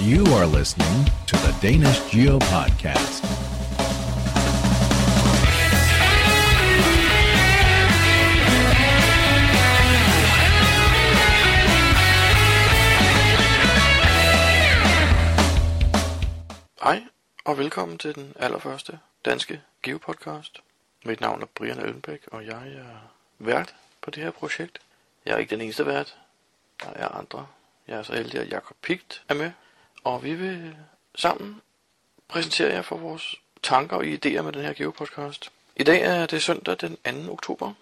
You are listening to the Danish Geo Podcast. Hej, og velkommen til den allerførste danske Geo-podcast. Mit navn er Brian Ølbæk, og jeg er vært på det her projekt. Jeg er ikke den eneste vært. Der er andre. Jeg er så heldig, at Jakob Pigt er med. Og vi vil sammen præsentere jer for vores tanker og idéer med den her Geopodcast. I dag er det søndag den 2. oktober.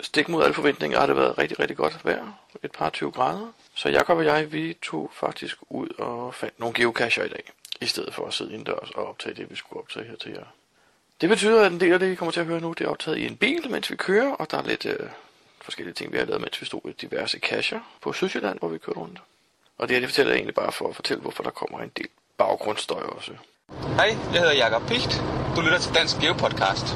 Stik mod alle forventninger har det været rigtig, rigtig godt vejr. Et par 20 grader. Så Jakob og jeg, vi tog faktisk ud og fandt nogle geocacher i dag. I stedet for at sidde indendørs og optage det, vi skulle optage her til jer. Det betyder, at en del af det, I kommer til at høre nu, det er optaget i en bil, mens vi kører, og der er lidt øh, forskellige ting, vi har lavet, mens vi stod i diverse cacher på Sydsjælland, hvor vi kørte rundt. Og det her, det fortæller jeg egentlig bare for at fortælle, hvorfor der kommer en del baggrundsstøj også. Hej, jeg hedder Jakob Picht. Du lytter til Dansk Geopodcast.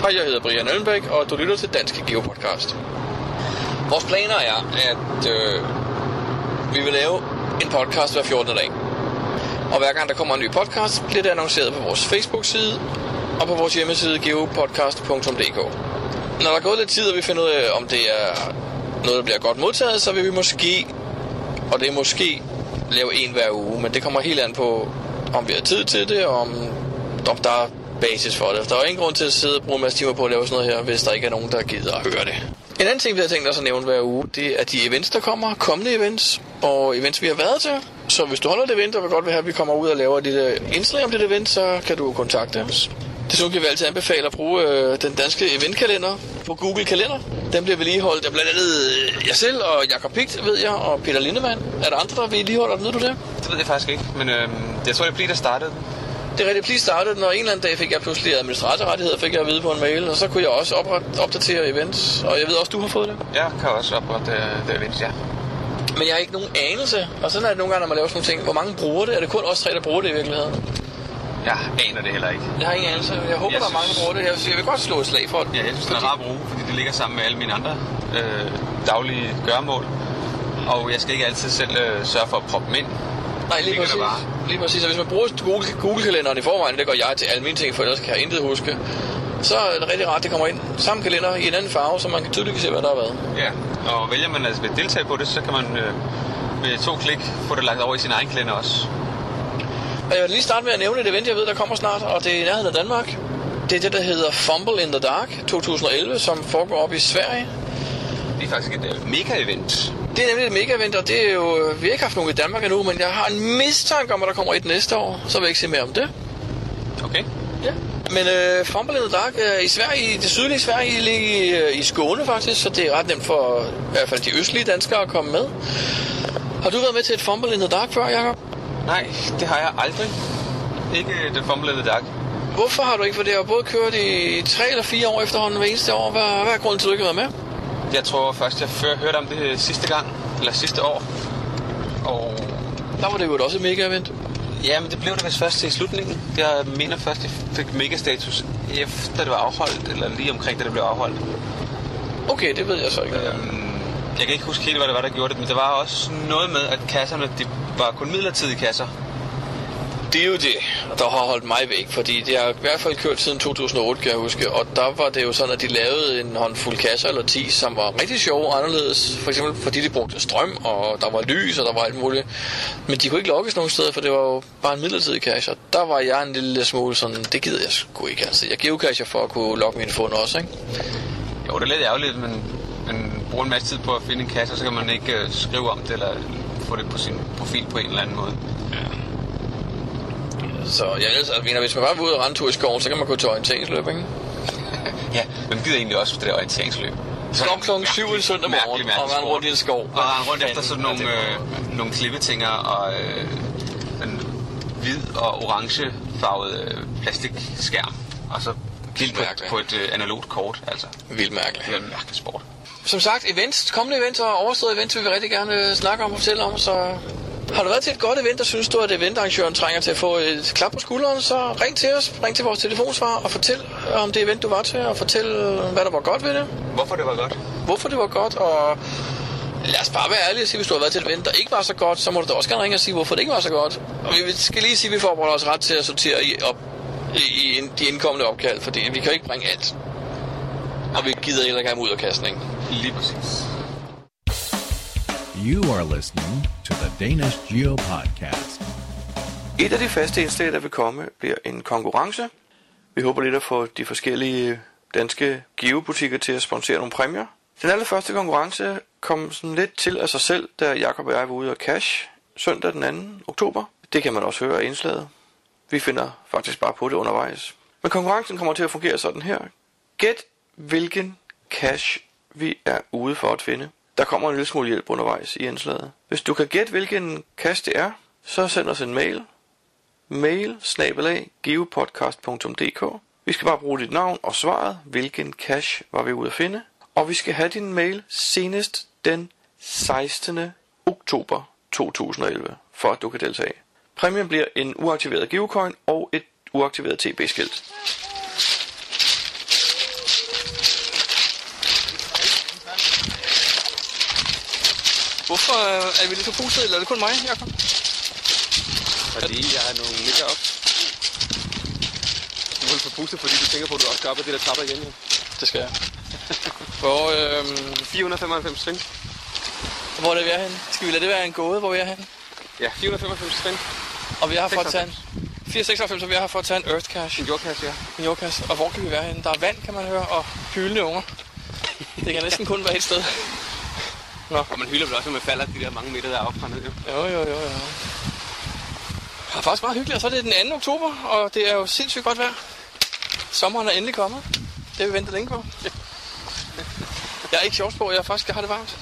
Hej, jeg hedder Brian Øllenbæk, og du lytter til Danske Geopodcast. Vores planer er, at øh, vi vil lave en podcast hver 14. dag. Og hver gang der kommer en ny podcast, bliver det annonceret på vores Facebook-side og på vores hjemmeside geopodcast.dk. Når der er gået lidt tid, og vi finder ud af, om det er noget, der bliver godt modtaget, så vil vi måske, og det er måske, lave en hver uge. Men det kommer helt an på, om vi har tid til det, og om, om der er basis for det. Der er jo ingen grund til at sidde og bruge en masse timer på at lave sådan noget her, hvis der ikke er nogen, der gider at høre det. En anden ting, vi har tænkt os at nævne hver uge, det er de events, der kommer, kommende events, og events, vi har været til. Så hvis du holder et event, og vil godt vil have, at vi kommer ud og laver et lille indslag om det event, så kan du kontakte os. Desuden kan vi altid anbefale at bruge øh, den danske eventkalender på Google Kalender. Den bliver vedligeholdt af blandt andet øh, jeg selv og Jakob Pigt, ved jeg, og Peter Lindemann. Er der andre, der vedligeholder den? Ved du det? Det ved jeg faktisk ikke, men øh, jeg tror, det bliver der startede. Det er rigtigt, please startede, når en eller anden dag fik jeg pludselig administratorrettigheder, fik jeg at vide på en mail, og så kunne jeg også opret- opdatere events, og jeg ved også, du har fået det. Jeg kan også oprette øh, det event, ja. Men jeg har ikke nogen anelse, og sådan er det nogle gange, når man laver sådan nogle ting. Hvor mange bruger det? Er det kun os tre, der bruger det i virkeligheden? Jeg aner det heller ikke. Jeg har ingen anelse. Jeg håber, Jeg der er mange, der bruger det. Jeg, jeg vil godt slå et slag for det. Ja, jeg synes, den er rar at bruge, fordi det ligger sammen med alle mine andre øh, daglige gøremål. Og jeg skal ikke altid selv øh, sørge for at proppe dem ind. Nej, lige præcis. bare. Lige præcis. Og hvis man bruger Google, Google-kalenderen i forvejen, det gør jeg til alle mine ting, for ellers kan jeg intet huske, så er det rigtig rart, det kommer ind. Samme kalender i en anden farve, så man kan tydeligt se, hvad der har været. Ja, og vælger man altså at deltage på det, så kan man øh, med to klik få det lagt over i sin egen kalender også. Og jeg vil lige starte med at nævne et event, jeg ved, der kommer snart, og det er i nærheden af Danmark. Det er det, der hedder Fumble in the Dark 2011, som foregår op i Sverige. Det er faktisk et øh, mega-event. Det er nemlig et mega-event, og det er jo... Vi har ikke haft nogen i Danmark endnu, men jeg har en mistanke om, at der kommer et næste år. Så vil jeg ikke se mere om det. Okay. Ja. Men øh, Fumble in the Dark er i Sverige, i det sydlige Sverige, lige i, øh, i Skåne faktisk, så det er ret nemt for i hvert fald de østlige danskere at komme med. Har du været med til et Fumble in the Dark før, Jacob? Nej, det har jeg aldrig. Ikke det the Dark. Hvorfor har du ikke? For det har både kørt i tre eller fire år efterhånden hver eneste år. Hvad, hvad er grunden til, at du ikke har været med? Jeg tror først, jeg før hørte om det sidste gang, eller sidste år. Og Der var det jo også et mega-event. ja, men det blev det vist først til slutningen. Jeg mener først, jeg fik megastatus efter det var afholdt, eller lige omkring, da det blev afholdt. Okay, det ved jeg så ikke. Øhm, jeg kan ikke huske helt, hvad det var, der gjorde det, men der var også noget med, at kasserne, de var kun midlertidige kasser. Det er jo det, der har holdt mig væk, fordi det har i hvert fald kørt siden 2008, kan jeg huske, og der var det jo sådan, at de lavede en håndfuld kasser eller 10, som var rigtig sjove og anderledes, for eksempel fordi de brugte strøm, og der var lys, og der var alt muligt. Men de kunne ikke lokkes nogen steder, for det var jo bare en midlertidig cache, og der var jeg en lille smule sådan, det gider jeg sgu ikke, altså. Jeg geocacher for at kunne logge mine fund også, ikke? Jo, det er lidt ærgerligt, men man bruger en masse tid på at finde en kasse, og så kan man ikke øh, skrive om det, eller få det på sin profil på en eller anden måde. Så jeg altså, jeg mener, hvis man bare vil ud og rende tur i skoven, så kan man gå til orienteringsløb, ikke? Ja, men gider egentlig også for det der orienteringsløb. Stop klokken 7 en søndag morgen, mærkelig og rende rundt i en skov. Og rende rundt efter sådan nogle, Ja, øh, nogle klippetinger og øh, en hvid og orange farvet øh, plastikskærm. Og så Vildt på, på et øh, analogt kort, altså. Vildt mærkeligt. Det er en mærkelig sport. Som sagt, events, kommende events og overståede events vil vi rigtig gerne øh, snakke om og fortælle om, så har du været til et godt event, og synes du, at eventarrangøren trænger til at få et klap på skulderen, så ring til os, ring til vores telefonsvar og fortæl om det event, du var til, og fortæl, hvad der var godt ved det, Hvorfor det var godt? hvorfor det var godt, og lad os bare være ærlige og sige, hvis du har været til et event, der ikke var så godt, så må du da også gerne ringe og sige, hvorfor det ikke var så godt. Og vi skal lige sige, at vi forbereder os ret til at sortere i, op, i, i de indkommende opkald, fordi vi kan ikke bringe alt. Og vi gider heller ikke have mudderkastning. Lige præcis. You are listening to the Danish Geo Podcast. Et af de faste indslag, der vil komme, bliver en konkurrence. Vi håber lidt at få de forskellige danske geobutikker til at sponsere nogle præmier. Den allerførste konkurrence kom sådan lidt til af sig selv, da Jakob og jeg var ude og cash søndag den 2. oktober. Det kan man også høre af indslaget. Vi finder faktisk bare på det undervejs. Men konkurrencen kommer til at fungere sådan her. Gæt hvilken cash vi er ude for at finde. Der kommer en lille smule hjælp undervejs i indslaget. Hvis du kan gætte hvilken cash det er, så send os en mail. Mail snabelag geopodcast.dk Vi skal bare bruge dit navn og svaret, hvilken cash var vi ude at finde. Og vi skal have din mail senest den 16. oktober 2011, for at du kan deltage. Præmien bliver en uaktiveret Geocoin og et uaktiveret TB-skilt. Hvorfor øh, er vi lidt så pustet, eller er det kun mig, Jacob? Fordi jeg er nogle meter op. Du er for pustet, fordi du tænker på, at du også skal op ad det der trapper igen. Jo. Det skal jeg. Hvor, øh, 495 trin. hvor er det, vi er henne? Skal vi lade det være en gåde, hvor vi er henne? Ja, 495 trin. Og vi har at tage en... 496, og vi er her for at tage en Earth Cash. En jordkasse, ja. En jordkasse. Og hvor kan vi være henne? Der er vand, kan man høre, og hylende unger. Det kan næsten kun være et sted. Og man hylder vel også, når man falder de der mange meter deroppe fra ned. Jo. Jo, jo, jo, jo. Det er faktisk meget hyggeligt, og så er det den 2. oktober, og det er jo sindssygt godt vejr. Sommeren er endelig kommet. Det har vi ventet længe på. Jeg er ikke shorts på, jeg faktisk har det varmt.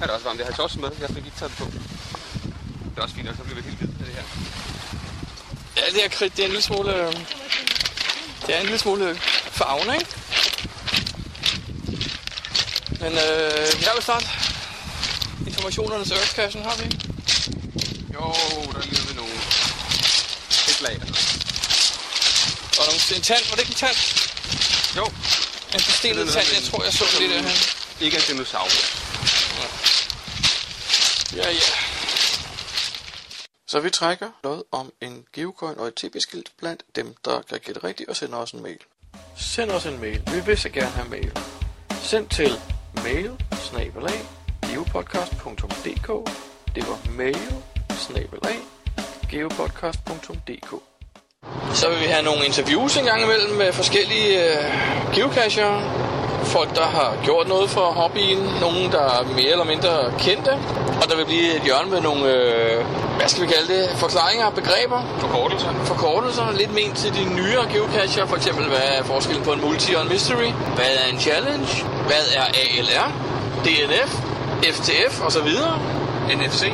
Er det også varmt? Jeg har shorts med. Jeg fik ikke taget det på. Det er også fint, og så bliver vi helt vildt af det her. Ja, det her kridt, det er en lille smule... øh, Det er en lille smule farvende, ikke? Men øh, vi har vel snart informationernes ørskassen, har vi ikke? Jo, der ligger vi nogle... Et lag. Og nogle, en tand, var det ikke en tand? Jo, En forstenet tand, jeg tror, jeg så det derhen. ikke en dinosaur. Ja, ja. Så vi trækker noget om en geocoin og et TP-skilt blandt dem, der kan gætte rigtigt og sender os en mail. Send os en mail. Vi vil så gerne have mail. Send til mail snabelag geopodcast.dk Det var mail snabelag geopodcast.dk Så vil vi have nogle interviews en gang imellem med forskellige øh, geocacher. Folk, der har gjort noget for hobbyen. Nogen, der er mere eller mindre kendte. Og der vil blive et hjørne med nogle, øh, hvad skal vi kalde det, forklaringer og begreber. Forkortelser. Forkortelser lidt ment til de nyere geocacher. For eksempel, hvad er forskellen på en multi og en mystery? Hvad er en challenge? Hvad er ALR? DNF? FTF og så videre. NFC.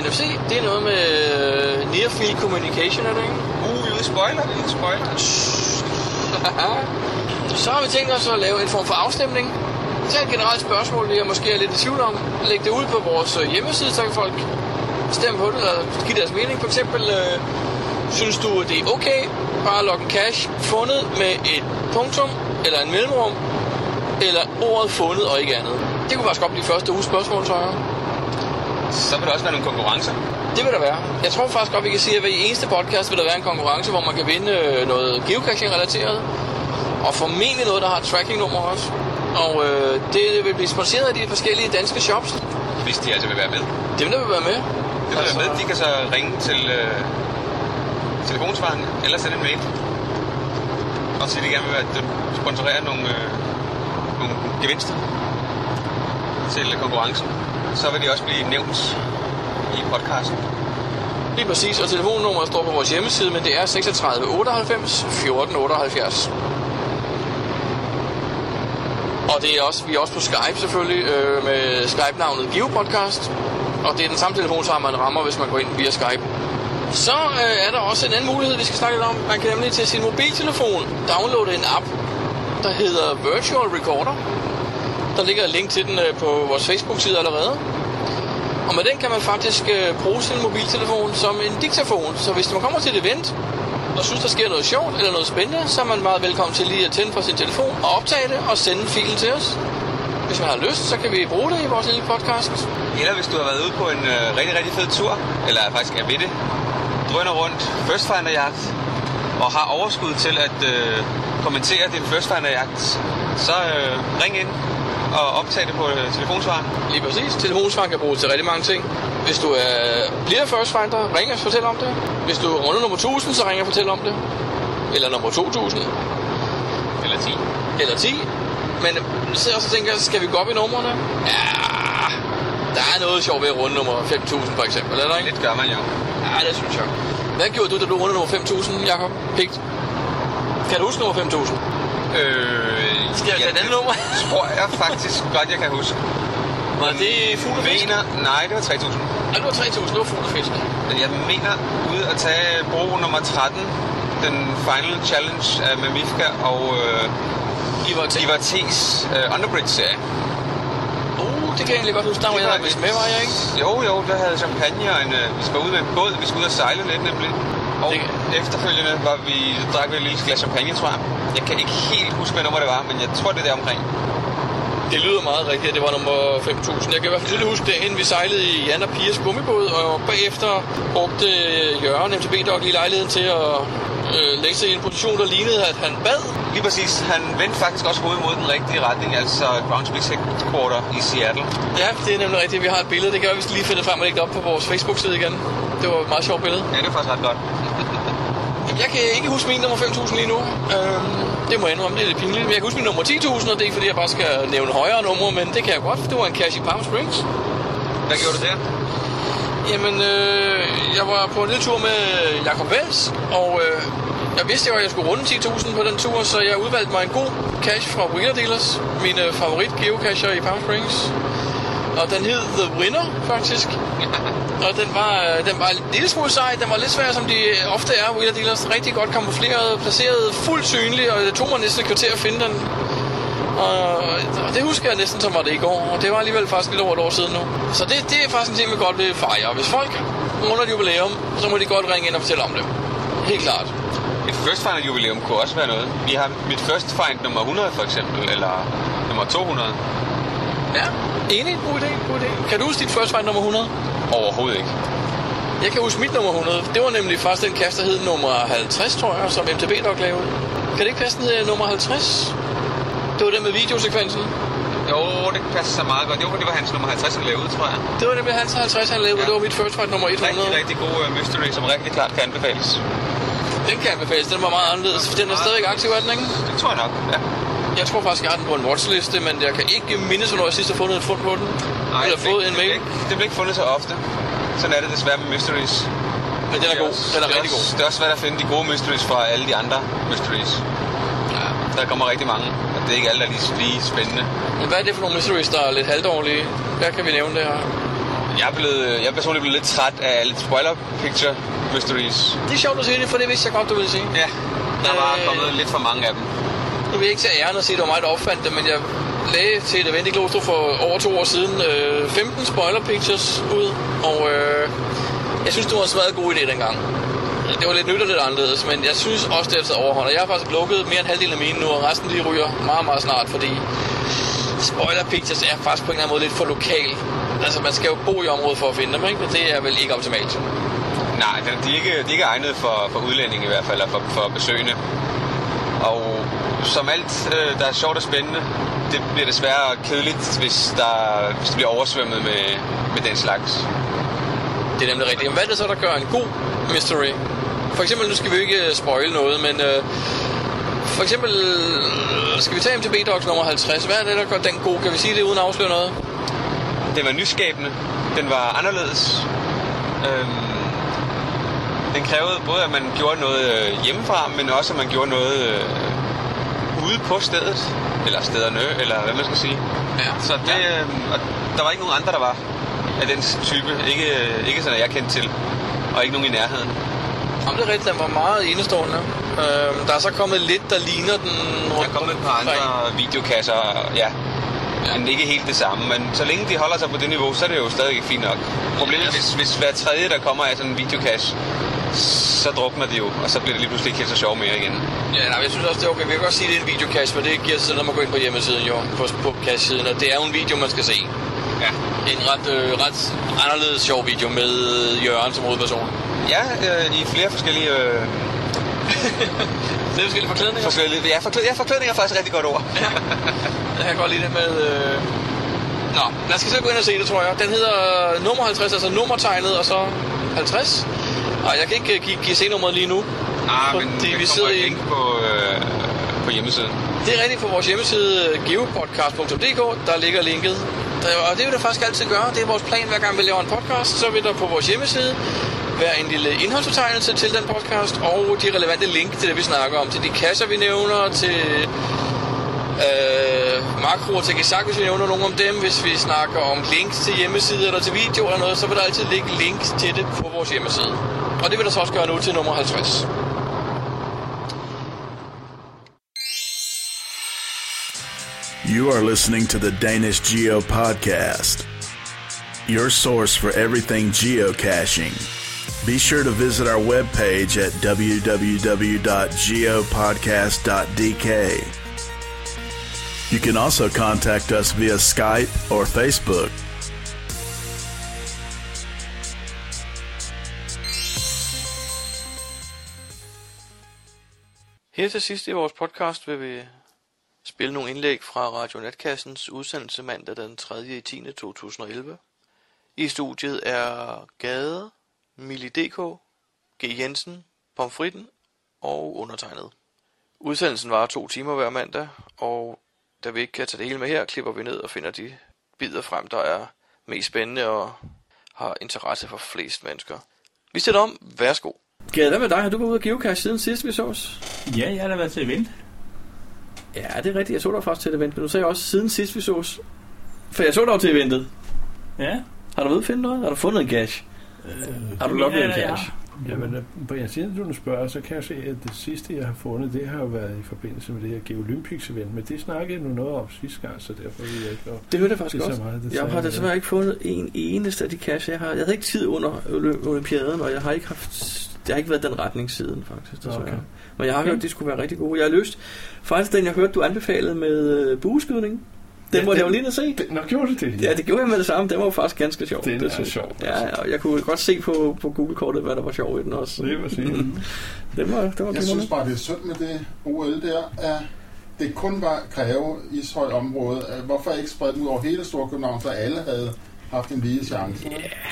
NFC, det er noget med øh, Near Field Communication, er det ikke? Uh, i spoiler. Er i spoiler. Så har vi tænkt os at lave en form for afstemning. Det er et generelt spørgsmål, vi er måske er lidt i tvivl om. Læg det ud på vores øh, hjemmeside, så kan folk stemme på det, eller give deres mening. For eksempel, øh, synes du, det er okay bare at logge en cash fundet med et punktum eller en mellemrum, eller ordet fundet og ikke andet? Det kunne faktisk godt blive første uges spørgsmål, tror jeg. Så vil der også være nogle konkurrencer. Det vil der være. Jeg tror faktisk godt, vi kan sige, at hver eneste podcast vil der være en konkurrence, hvor man kan vinde øh, noget geocaching-relateret. Og formentlig noget, der har tracking-nummer også. Og øh, det vil blive sponsoreret af de forskellige danske shops. Hvis de altså vil være med. Dem, der vil være med. Det vil være med. De kan så ringe til øh, telefonsvaren eller sende en mail. Og sige, at de gerne vil være, sponsorere nogle, øh, nogle gevinster til konkurrencen. Så vil de også blive nævnt i podcasten. Lige præcis. Og telefonnummeret står på vores hjemmeside, men det er 36 98 14 78. Og det er også, vi er også på Skype selvfølgelig, øh, med Skype-navnet GeoPodcast. Og det er den samme telefonsvar, man rammer, hvis man går ind via Skype. Så øh, er der også en anden mulighed, vi skal snakke lidt om. Man kan nemlig til sin mobiltelefon downloade en app, der hedder Virtual Recorder. Der ligger et link til den øh, på vores Facebook-side allerede. Og med den kan man faktisk øh, bruge sin mobiltelefon som en diktafon. Så hvis man kommer til et event, og synes, der sker noget sjovt eller noget spændende, så er man meget velkommen til lige at tænde på sin telefon og optage det og sende filen til os. Hvis man har lyst, så kan vi bruge det i vores lille podcast. Eller hvis du har været ude på en øh, rigtig, rigtig fed tur, eller faktisk er ved det, drøner rundt First Finder jagt, og har overskud til at øh, kommentere din First Finder jagt, så øh, ring ind og optag det på øh, telefonsvaren. Lige præcis. Telefonsvaren kan bruges til rigtig mange ting. Hvis du er, bliver first finder, ring og fortæl om det. Hvis du er rundet nummer 1000, så ring og fortæl om det. Eller nummer 2000. Eller 10. Eller 10. Men så jeg også og tænker, skal vi gå op i numrene? Ja, der er noget sjovt ved at runde nummer 5000 for eksempel, er der ikke? Lidt gør man jo. Ja, det synes jeg. Hvad gjorde du, da du rundede nummer 5000, Jacob? Pigt. Kan du huske nummer 5000? Øh, Skal jeg tage et andet nummer? tror jeg faktisk godt, jeg kan huske. Var det fugl og fisk? Mener, nej, det var 3000. Ja, det var 3000, det var fugl og fisk. Men jeg mener ude at tage bro nummer 13, den final challenge af Mamifka og øh, I var til... Ivar T's øh, Underbridge-serie. Uh, det kan jeg egentlig godt huske. Der var jeg vist med, var jeg ikke? Jo, jo, der havde champagne, og en, øh, vi skulle ud med en båd, vi skulle ud og sejle lidt nemlig. Og Det- efterfølgende var vi, drak vi et lille glas champagne, tror jeg. Jeg kan ikke helt huske, hvad nummer det var, men jeg tror, det er der omkring. Det lyder meget rigtigt, det var nummer 5000. Jeg kan i hvert fald tydeligt huske dagen, vi sejlede i Jan og Pias gummibåd, og bagefter brugte Jørgen MTB dog lige lejligheden til at øh, lægge sig i en position, der lignede, at han bad. Lige præcis. Han vendte faktisk også hovedet mod den rigtige retning, altså Groundspeak Headquarter i Seattle. Ja, det er nemlig rigtigt. Vi har et billede. Det kan være, vi skal lige finde frem og lægge det op på vores Facebook-side igen. Det var et meget sjovt billede. Ja, det er faktisk ret godt. Jeg kan ikke huske min nummer 5000 lige nu. Øhm, det må jeg indrømme, det er lidt pinligt. Men jeg kan huske min nummer 10.000, og det er fordi, jeg bare skal nævne højere numre, men det kan jeg godt. Det var en cash i Palm Springs. Hvad gjorde du der? Jamen, øh, jeg var på en lille tur med Jacob Vels, og øh, jeg vidste jo, at jeg skulle runde 10.000 på den tur, så jeg udvalgte mig en god cash fra Wheeler Dealers, mine favorit geocacher i Palm Springs. Og den hed The Winner, faktisk. Og den var, øh, den var en lille smule sej, den var lidt svær, som de ofte er, Wheeler Dealers. Rigtig godt kamufleret, placeret, fuldt synlig, og det tog mig næsten et kvarter at finde den. Og, og det husker jeg næsten, som var det i går. Og det var alligevel faktisk lidt over et år siden nu. Så det, det er faktisk en ting, vi godt vil fejre. Hvis folk runder et jubilæum, så må de godt ringe ind og fortælle om det. Helt klart. Et First Finder jubilæum kunne også være noget. Vi har mit First Find nummer 100 for eksempel, eller nummer 200. Ja, enig. God idé, god idé. Kan du huske dit first find nummer 100? Overhovedet ikke. Jeg kan huske mit nummer 100. Det var nemlig faktisk den kast, der hed nummer 50, tror jeg, som MTB nok lavede. Kan det ikke passe, den nummer 50? Det var den med videosekvensen. Jo, det passer så meget godt. Jo, det var hans nummer 50, han lavede, tror jeg. Det var nemlig hans 50, han lavede. Ja. Det var mit first find nummer 100. Rigtig, rigtig god uh, mystery, som rigtig klart kan anbefales. Den kan anbefales. Den var meget anderledes. Den er stadig aktiv, er den ikke? Det tror jeg nok, ja. Jeg tror faktisk, jeg har den på en watchliste, men jeg kan ikke mindes, hvornår jeg sidst har fundet et fund på den. Eller det, fået det, en det, mail. ikke, det bliver ikke fundet så ofte. Sådan er det desværre med mysteries. Men den er god. Den er det rigtig god. Det er også svært at finde de gode mysteries fra alle de andre mysteries. Ja. Der kommer rigtig mange, og det er ikke alle, der er lige, lige spændende. Men hvad er det for nogle mysteries, der er lidt halvdårlige? Hvad kan vi nævne der? Jeg er, blevet, jeg er personligt blevet lidt træt af alle spoiler picture mysteries. Det er sjovt at sige det, for det vidste jeg godt, du ville sige. Ja, der var Øh. kommet lidt for mange af dem. Vil jeg ikke tage æren og sige, at det var mig, der opfandt det, men jeg lagde til et event i Glostrup for over to år siden øh, 15 spoiler pictures ud, og øh, jeg synes, det var en smadret god idé dengang. Det var lidt nyt og lidt anderledes, men jeg synes også, det har taget overhånd. Og jeg har faktisk lukket mere end halvdelen af mine nu, og resten de ryger meget, meget snart, fordi spoiler pictures er faktisk på en eller anden måde lidt for lokal. Altså, man skal jo bo i området for at finde dem, ikke? men det er vel ikke optimalt. Nej, de er ikke, de er ikke egnet for, for udlændinge i hvert fald, eller for, for besøgende. Og som alt, øh, der er sjovt og spændende, det bliver desværre kedeligt, hvis, der, hvis det bliver oversvømmet med, med den slags. Det er nemlig rigtigt. Jamen, hvad er det så, der gør en god mystery? For eksempel, nu skal vi ikke øh, spoil noget, men øh, for eksempel, øh, skal vi tage MTB Dogs nummer 50? Hvad er det, der gør den god? Kan vi sige det uden at afsløre noget? Den var nyskabende, den var anderledes. Øhm, den krævede både, at man gjorde noget øh, hjemmefra, men også, at man gjorde noget øh, ude på stedet. Eller stederne, eller hvad man skal sige. Ja. Så det, øh, og der var ikke nogen andre, der var af den type. Ikke, ikke sådan, at jeg kendte til. Og ikke nogen i nærheden. Om det er rigtigt, den var meget enestående. Øh, der er så kommet lidt, der ligner den Der rundt er kommet et par andre videokasser, ja. Ja. ja. Men ikke helt det samme. Men så længe de holder sig på det niveau, så er det jo stadig fint nok. Problemet er, hvis, hvis hver tredje, der kommer af sådan en videocache, så drukner de jo, og så bliver det lige pludselig ikke helt så sjovt mere igen. Ja, nej, jeg synes også, det er okay. Vi kan godt sige, at det er en videocast, men det giver sig, når man går ind på hjemmesiden, jo, på, på cast-siden, og det er jo en video, man skal se. Ja. En ret, øh, ret anderledes sjov video med Jørgen som hovedperson. Ja, øh, i flere forskellige... Øh, er forskellige forklædninger. forskellige ja, forklæd, ja, forklædning er faktisk et rigtig godt ord. Jeg kan godt lide det med... Øh... Nå, lad os selv gå ind og se det, tror jeg. Den hedder nummer 50, altså nummertegnet, og så 50. Og jeg kan ikke uh, give, give C-nummeret lige nu. Ah, men der vi sidder i- link på, øh, på hjemmesiden. Det er rigtigt på vores hjemmeside øh, geopodcast.dk, der ligger linket. Der, og det vil der faktisk altid gøre. Det er vores plan, hver gang vi laver en podcast, så vil der på vores hjemmeside være en lille indholdsfortegnelse til den podcast, og de relevante link til det, vi snakker om. Til de kasser, vi nævner, til øh, makroer, til Gisak, hvis vi nævner nogle om dem. Hvis vi snakker om links til hjemmesider eller til video eller noget, så vil der altid ligge link til det på vores hjemmeside. Og det vil der så også gøre nu til nummer 50. You are listening to the Danish Geo Podcast, your source for everything geocaching. Be sure to visit our webpage at www.geopodcast.dk. You can also contact us via Skype or Facebook. Her til sidst i vores podcast vil vi spille nogle indlæg fra Radio Netkassens udsendelse mandag den 3. i 10. 2011. I studiet er Gade, Mili DK, G. Jensen, Pomfritten og undertegnet. Udsendelsen varer to timer hver mandag, og da vi ikke kan tage det hele med her, klipper vi ned og finder de bidder frem, der er mest spændende og har interesse for flest mennesker. Vi sætter om. Værsgo. Gade, hvad med dig? Har du været ude af geocache siden sidst vi sås? Ja, jeg har da været til event. Ja, det er rigtigt. Jeg så dig faktisk til et event, men du sagde også siden sidst vi sås. For jeg så dig til eventet. Ja. Har du at finde noget? Har du fundet en cash? har du lukket en jeg, cash? Jamen, øh, Brian, siden du spørger, så kan jeg se, at det sidste, jeg har fundet, det har jo været i forbindelse med det her Geolympics event, men det snakkede jeg nu noget om sidste gang, så derfor vil jeg ikke Det hørte jeg faktisk Det er godt. så meget jeg detaljer, har desværre ikke fundet en eneste af de cash, jeg har. Jeg havde ikke tid under Olymp- olympiaden, og jeg har ikke haft... Det har ikke været den retning siden, faktisk. Desværre. Okay. Men jeg har hørt, at de skulle være rigtig gode. Jeg har lyst. Faktisk den, jeg hørte, du anbefalede med øh, bueskydning. Den Ja, måtte jeg jo den- lige og se. Det, nå, gjorde du det? Ja, det gjorde jeg med det samme. Den var jo faktisk ganske sjov. Den er synes jeg. sjov, Ja, altså. ja, og jeg kunne godt se på, på Google-kortet, hvad der var sjov i den også. Det var sige. Den var, den var Jeg synes bare, det er synd med det OL der, at det kun var Greve Ishøj område. Hvorfor ikke sprede den ud over hele Storkøbenhavn, så alle havde haft en lige chance?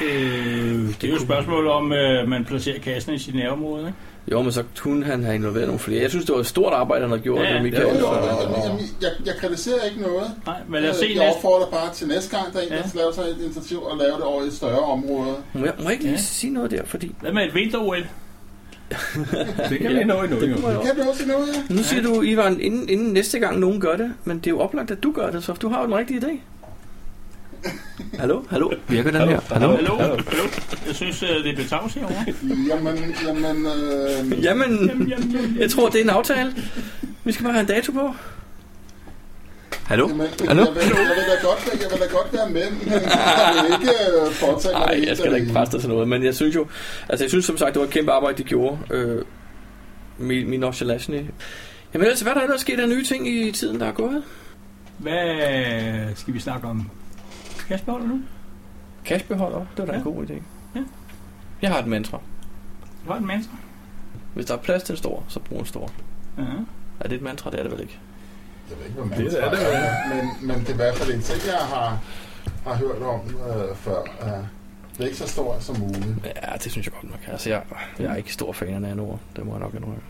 Øh, det er jo et spørgsmål om, øh, man placerer kassen i sit nærområde, ikke? Jo, men så kunne han have involveret nogle flere. Jeg synes, det var et stort arbejde, han havde gjort. Ja, det, Michael. Jo, jo, Så- jeg, jeg, jeg, jeg kritiserer ikke noget. Nej, men lad os se jeg næste. opfordrer bare til næste gang, der er en, der Ja. laver sig et initiativ og lave det over et større område. Må jeg, må jeg ikke lige Ja. sige noget der, fordi... Hvad med et vinter-OL? Det kan vi nå endnu. Det jo. jo. Kan du også noget, ja? Nu siger du, Ivan, inden, inden næste gang nogen gør det, men det er jo oplagt, at du gør det, så du har jo den rigtige idé. Hallo? Hallo? Virker den her? Hallo? Hallo? Hallo? Jeg synes, øh, det er betavs herovre. Jamen, jamen, øh, Jamen, Jamen, jamen, jamen. jeg tror, det er en aftale. Vi skal bare have en dato på. Hallo? jamen, jeg, Hallo? jeg, vil, jeg, vil da godt, jeg vil da godt være med, men jeg vil ikke øh, foretage Nej, det jeg skal da ikke presse dig til noget, men jeg synes jo, altså jeg synes som sagt, det var et kæmpe arbejde, de gjorde. Øh, min, min. Jamen ellers, hvad er der ellers sket af nye ting i tiden, der er gået? Hvad skal vi snakke om? Kasper, nu? Cashbeholder, det var da en Ja. god idé. Ja. Jeg har et mantra. Du har en mantra. Hvis der er plads til en stor, så brug en stor. Ja. Er det et mantra? Det er det vel ikke. Jeg ved ikke, hvad Det er det, er, men, men det er i hvert fald en ting, jeg har, har hørt om øh, før. Uh, det er ikke så stort som muligt. Ja, det synes jeg godt, kan. Altså, jeg, jeg er ikke stor fan af nanoer. Det må jeg nok indrømme.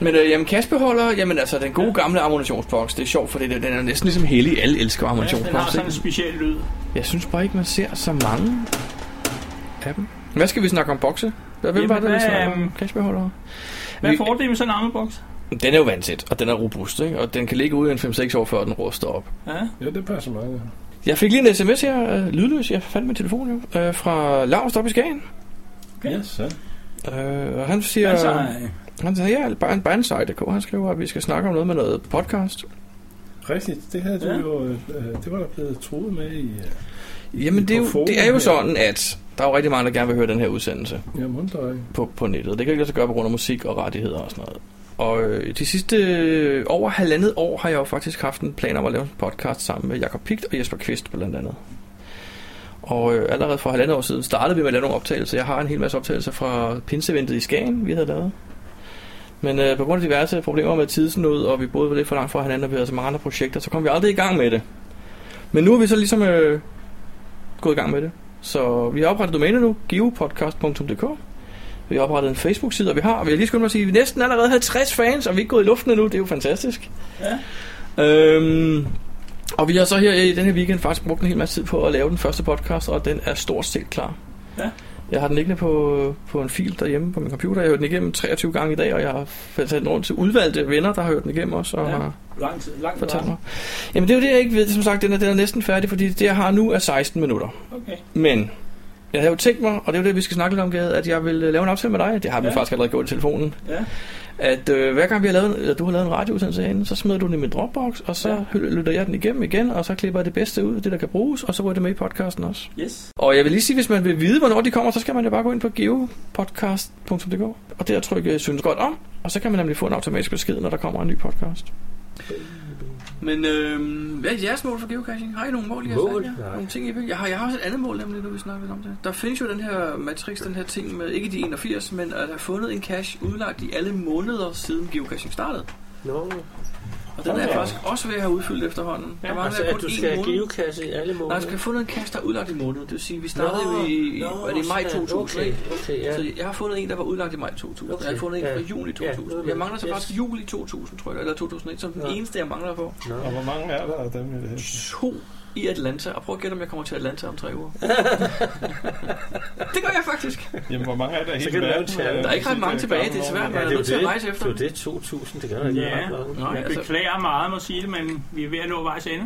Men øh, jamen, kasbeholder, jamen altså, den gode gamle ammunitionsboks, det er sjovt, for det, den er næsten ligesom hellig. Alle elsker ja, den har ammunitionsboks. sådan en speciel lyd. Jeg synes bare ikke, man ser så mange af dem. Hvad skal vi snakke om bokse? Hvad hvem Jamen, var det, vi hvad, snakker om øhm, kasbeholdere? Hvad er fordelen med sådan en armeboks? Den er jo vandtæt, og den er robust, ikke? Og den kan ligge ude i en 5-6 år, før den ruster op. Ja. Ja, det passer meget. ja. Jeg fik lige en sms her, øh, lydløs, jeg fandt min telefon jo, øh, fra Lars op i Skagen. Okay. Ja, så. Øh, og han siger... Altså, Han siger, ja, bare en bandside.dk. Han skriver, at vi skal snakke om noget med noget podcast. Rigtigt, det havde du Ja. jo, øh, det var der blevet troet med i... øh, Jamen, det er, jo, det er jo her. sådan, at der er jo rigtig mange, der gerne vil høre den her udsendelse Ja, ikke? på, på nettet. Det kan ikke lade sig gøre på grund af musik og rettigheder og sådan noget. Og øh, de sidste øh, over halvandet år har jeg jo faktisk haft en plan om at lave en podcast sammen med Jakob Pigt og Jesper Kvist blandt andet. Og øh, allerede for halvandet år siden startede vi med at lave nogle optagelser. Jeg har en hel masse optagelser fra pinseventet i Skagen, vi havde lavet. Men øh, på grund af diverse problemer med tidsnød, og vi boede lidt for langt fra hinanden, og vi havde så mange andre projekter, så kom vi aldrig i gang med det. Men nu er vi så ligesom øh, gået i gang med det. Så vi har oprettet domæne nu, geopodcast.dk. Vi har oprettet en Facebook-side, og vi har, og vi har lige skyndt mig at sige, at vi næsten allerede 50 fans, og vi er ikke gået i luften endnu. Det er jo fantastisk. Ja. Øhm, og vi har så her i den her weekend faktisk brugt en hel masse tid på at lave den første podcast, og den er stort set klar. Ja. Jeg har den liggende på, på en fil derhjemme på min computer. Jeg har hørt den igennem 23 gange i dag, og jeg har taget den rundt til udvalgte venner, der har hørt den igennem også, og Ja. har Lang tid, lang fortalt mig. Jamen det er jo det, jeg ikke ved. Som sagt, den er, den er næsten færdig, fordi det, jeg har nu, er 16 minutter. Okay. Men jeg havde jo tænkt mig, og det er jo det, vi skal snakke lidt om, Gade, at jeg vil øh, lave en aftale med dig. Det har vi ja. faktisk allerede gjort i telefonen. Ja. At øh, hver gang vi har lavet, eller du har lavet en radioudsendelse herinde, så smider du den i min Dropbox, og så Ja. lytter jeg den igennem igen, og så klipper jeg det bedste ud, det der kan bruges, og så ryger det med i podcasten også. Yes. Og jeg vil lige sige, hvis man vil vide, hvornår de kommer, så skal man jo bare gå ind på geopodcast.dk, og der trykke synes godt om, og så kan man nemlig få en automatisk besked, når der kommer en ny podcast. Men øh, hvad er jeres mål for geocaching? Har I nogle mål, I har Mål? sat? Nej. Nogle ting, I vil? Jeg har, jeg har også et andet mål, nemlig, nu vi snakker lidt om det. Der findes jo den her matrix, den her ting med, ikke de 81, men at have fundet en cache udlagt i alle måneder siden geocaching startede. Nå, Og den er jeg faktisk også ved at have udfyldt efterhånden. Der var altså kun at du én skal have måned. geocache i alle Nej, måneder. jeg skal have fundet en cache, der er udlagt i måneden. Det vil sige, vi startede jo i, det i maj sådan. 2000, Okay, okay, ja. Så jeg har fundet en, der var udlagt i maj 2000. Okay, Jeg har fundet en ja. fra juli Ja, 2000. noget Jeg mangler så yes. faktisk juli 2000, tror jeg, eller 2001, som den Nå. eneste, jeg mangler på. Nå. Og hvor mange er der af dem? i det her? To i Atlanta, og prøv at gætte, om jeg kommer til Atlanta om tre uger. det gør jeg faktisk. Jamen, hvor mange er der hele verden? Der er ikke ret mange tilbage, det er svært, man er det nødt til at det. rejse efter. Det er jo det, 2.000, det kan da ikke være Ja. Nej, jeg altså- beklager meget, må sige det, men vi er ved at nå vejs ende.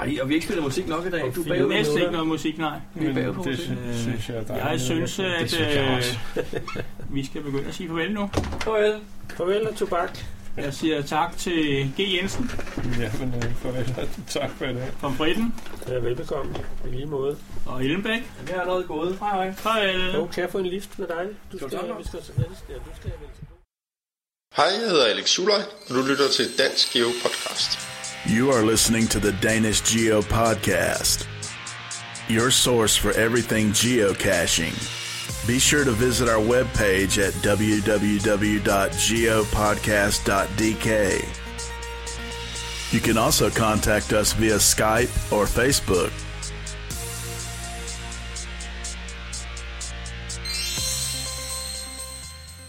Ej, og vi har ikke spillet musik nok i dag. Du er er næsten ikke noget musik, nej. Vi er bagud på det musik. synes, jeg. Jeg synes, Det at synes jeg øh, vi skal begynde at sige farvel nu. Farvel. Farvel og tobak. Jeg siger tak til G. Jensen Ja, men øh, farvel. tak for i dag. fra Britten Ja, velbekomme. I lige måde. og Ellenbæk. Jeg er allerede gået. Hej, hej. Farvel. Jo, kan jeg få en lift med dig? Du Skal skal, vi skal, ja, du skal, ja, du skal vel til Hej, jeg hedder Alex Suløj, og du lytter til Dansk Geo Podcast. You are listening to the Danish Geo Podcast, your source for everything geocaching. Be sure to visit our webpage at www.geopodcast.dk. You can also contact us via Skype or Facebook.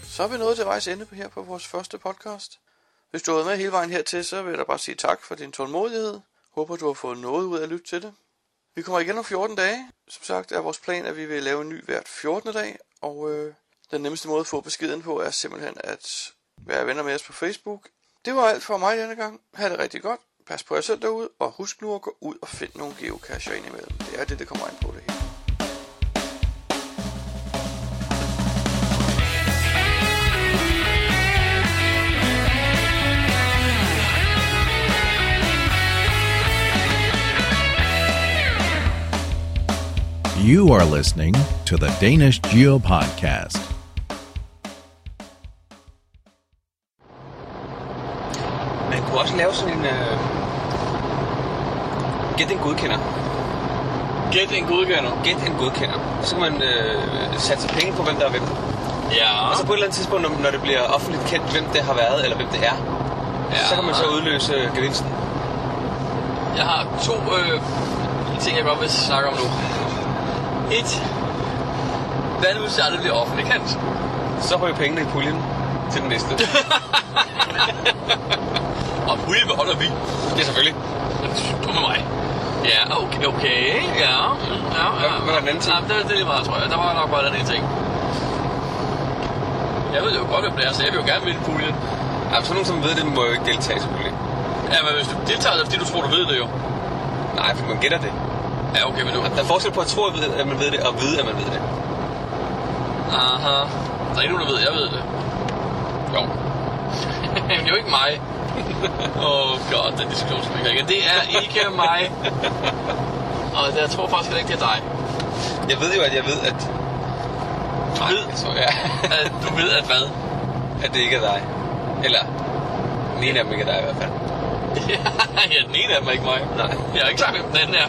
Så er vi nået til vejs ende her på vores første podcast. Hvis du har været med hele vejen hertil, så vil jeg da bare sige tak for din tålmodighed. Håber, du har fået noget ud af at lytte til det. Vi kommer igen om 14 dage. Som sagt er vores plan, at vi vil lave en ny hvert 14. dag. Og øh, den nemmeste måde at få beskeden på er simpelthen at være venner med os på Facebook. Det var alt for mig denne gang. Ha' det rigtig godt. Pas på jer selv derude. Og husk nu at gå ud og finde nogle geocacher indimellem. Det er det, det kommer ind på det hele. You are listening to the Danish Geo Podcast. Man kunne også lave sådan en... Øh... Gæt en godkender. Gæt en godkender. Gæt en godkender. Og så kan man øh, satse penge på, hvem der er hvem. Ja. Og så på et eller andet tidspunkt, når, når det bliver offentligt kendt, hvem det har været, eller hvem det er, ja. så kan man så udløse gevinsten. Jeg har to øh, ting, jeg godt vil snakke om nu. Et. Hvad nu, hvis det aldrig bliver offentligt kendt? Så ryger pengene i puljen til den næste. Og puljen beholder vi. ja, selvfølgelig. Du med mig. Ja, okay, okay. Ja, ja, ja. Hvad- var den anden ting? Nej, det, det er lige meget, tror jeg. Der var nok bare den ene ting. Jeg ved jo godt, hvem det er, så jeg vil jo gerne vinde puljen. Ja, så nogen, som ved det, må jo ikke deltage, selvfølgelig. Ja, men hvis du deltager, så er det fordi du tror, du ved det jo. Nej, for man gætter det. Ja, okay, men du... Der er forskel på at tro, at at man ved det, og vide, at man ved det. Aha. Der er ikke nogen, der ved, jeg ved det. Jo. Men det er jo ikke mig. Oh god, den diskussion skal ikke. Det er ikke mig. Og jeg tror faktisk heller ikke, det er dig. Jeg ved jo, at jeg ved, at... Du ved, Så, ja. at, du ved, at hvad? at det ikke er dig. Eller, den ene af dem ikke er dig i hvert fald. ja, den ene af dem er ikke mig. Nej. Jeg er ikke klar, hvem den anden er.